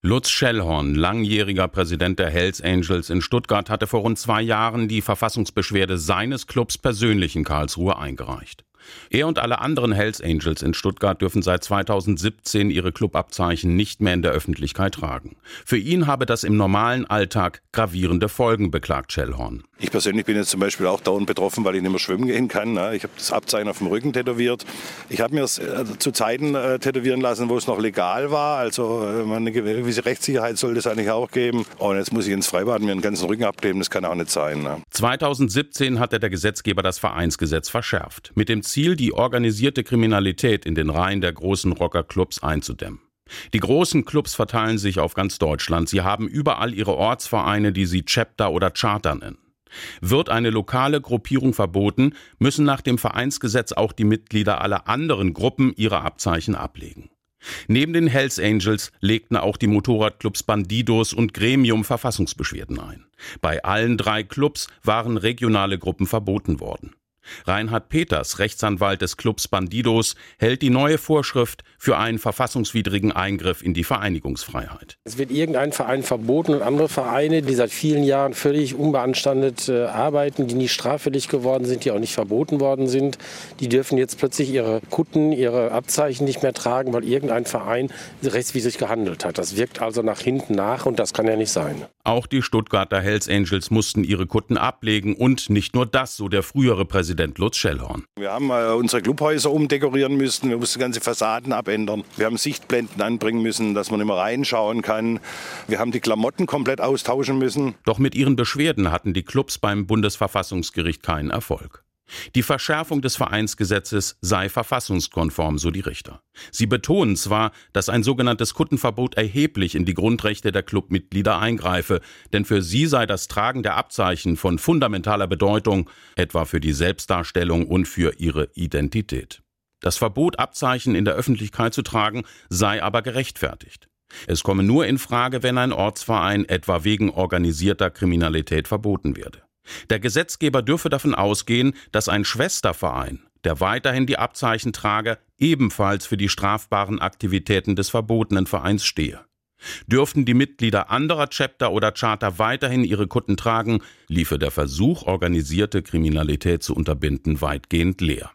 Lutz Schellhorn, langjähriger Präsident der Hells Angels in Stuttgart, hatte vor rund zwei Jahren die Verfassungsbeschwerde seines Clubs persönlich in Karlsruhe eingereicht. Er und alle anderen Hells Angels in Stuttgart dürfen seit 2017 ihre Clubabzeichen nicht mehr in der Öffentlichkeit tragen. Für ihn habe das im normalen Alltag gravierende Folgen, beklagt Schellhorn. Ich persönlich bin jetzt zum Beispiel auch dauernd betroffen, weil ich nicht mehr schwimmen gehen kann. Ne? Ich habe das Abzeichen auf dem Rücken tätowiert. Ich habe mir es äh, zu Zeiten äh, tätowieren lassen, wo es noch legal war. Also äh, eine gewisse Rechtssicherheit sollte es eigentlich auch geben. Und jetzt muss ich ins Freibad mir den ganzen Rücken abkleben. Das kann auch nicht sein. 2017 ne? hatte der Gesetzgeber das Vereinsgesetz verschärft. Mit dem Ziel, die organisierte Kriminalität in den Reihen der großen Rockerclubs einzudämmen. Die großen Clubs verteilen sich auf ganz Deutschland. Sie haben überall ihre Ortsvereine, die sie Chapter oder Charter nennen. Wird eine lokale Gruppierung verboten, müssen nach dem Vereinsgesetz auch die Mitglieder aller anderen Gruppen ihre Abzeichen ablegen. Neben den Hells Angels legten auch die Motorradclubs Bandidos und Gremium Verfassungsbeschwerden ein. Bei allen drei Clubs waren regionale Gruppen verboten worden. Reinhard Peters, Rechtsanwalt des Clubs Bandidos, hält die neue Vorschrift für einen verfassungswidrigen Eingriff in die Vereinigungsfreiheit. Es wird irgendein Verein verboten und andere Vereine, die seit vielen Jahren völlig unbeanstandet äh, arbeiten, die nicht straffällig geworden sind, die auch nicht verboten worden sind, die dürfen jetzt plötzlich ihre Kutten, ihre Abzeichen nicht mehr tragen, weil irgendein Verein rechtswidrig gehandelt hat. Das wirkt also nach hinten nach und das kann ja nicht sein. Auch die Stuttgarter Hells Angels mussten ihre Kutten ablegen und nicht nur das, so der frühere Präsident Präsident Lutz Schellhorn. Wir haben äh, unsere Clubhäuser umdekorieren müssen, wir mussten ganze Fassaden abändern. Wir haben Sichtblenden anbringen müssen, dass man immer reinschauen kann. Wir haben die Klamotten komplett austauschen müssen. Doch mit ihren Beschwerden hatten die Clubs beim Bundesverfassungsgericht keinen Erfolg. Die Verschärfung des Vereinsgesetzes sei verfassungskonform, so die Richter. Sie betonen zwar, dass ein sogenanntes Kuttenverbot erheblich in die Grundrechte der Clubmitglieder eingreife, denn für sie sei das Tragen der Abzeichen von fundamentaler Bedeutung, etwa für die Selbstdarstellung und für ihre Identität. Das Verbot, Abzeichen in der Öffentlichkeit zu tragen, sei aber gerechtfertigt. Es komme nur in Frage, wenn ein Ortsverein etwa wegen organisierter Kriminalität verboten werde. Der Gesetzgeber dürfe davon ausgehen, dass ein Schwesterverein, der weiterhin die Abzeichen trage, ebenfalls für die strafbaren Aktivitäten des verbotenen Vereins stehe. Dürften die Mitglieder anderer Chapter oder Charter weiterhin ihre Kutten tragen, liefe der Versuch, organisierte Kriminalität zu unterbinden, weitgehend leer.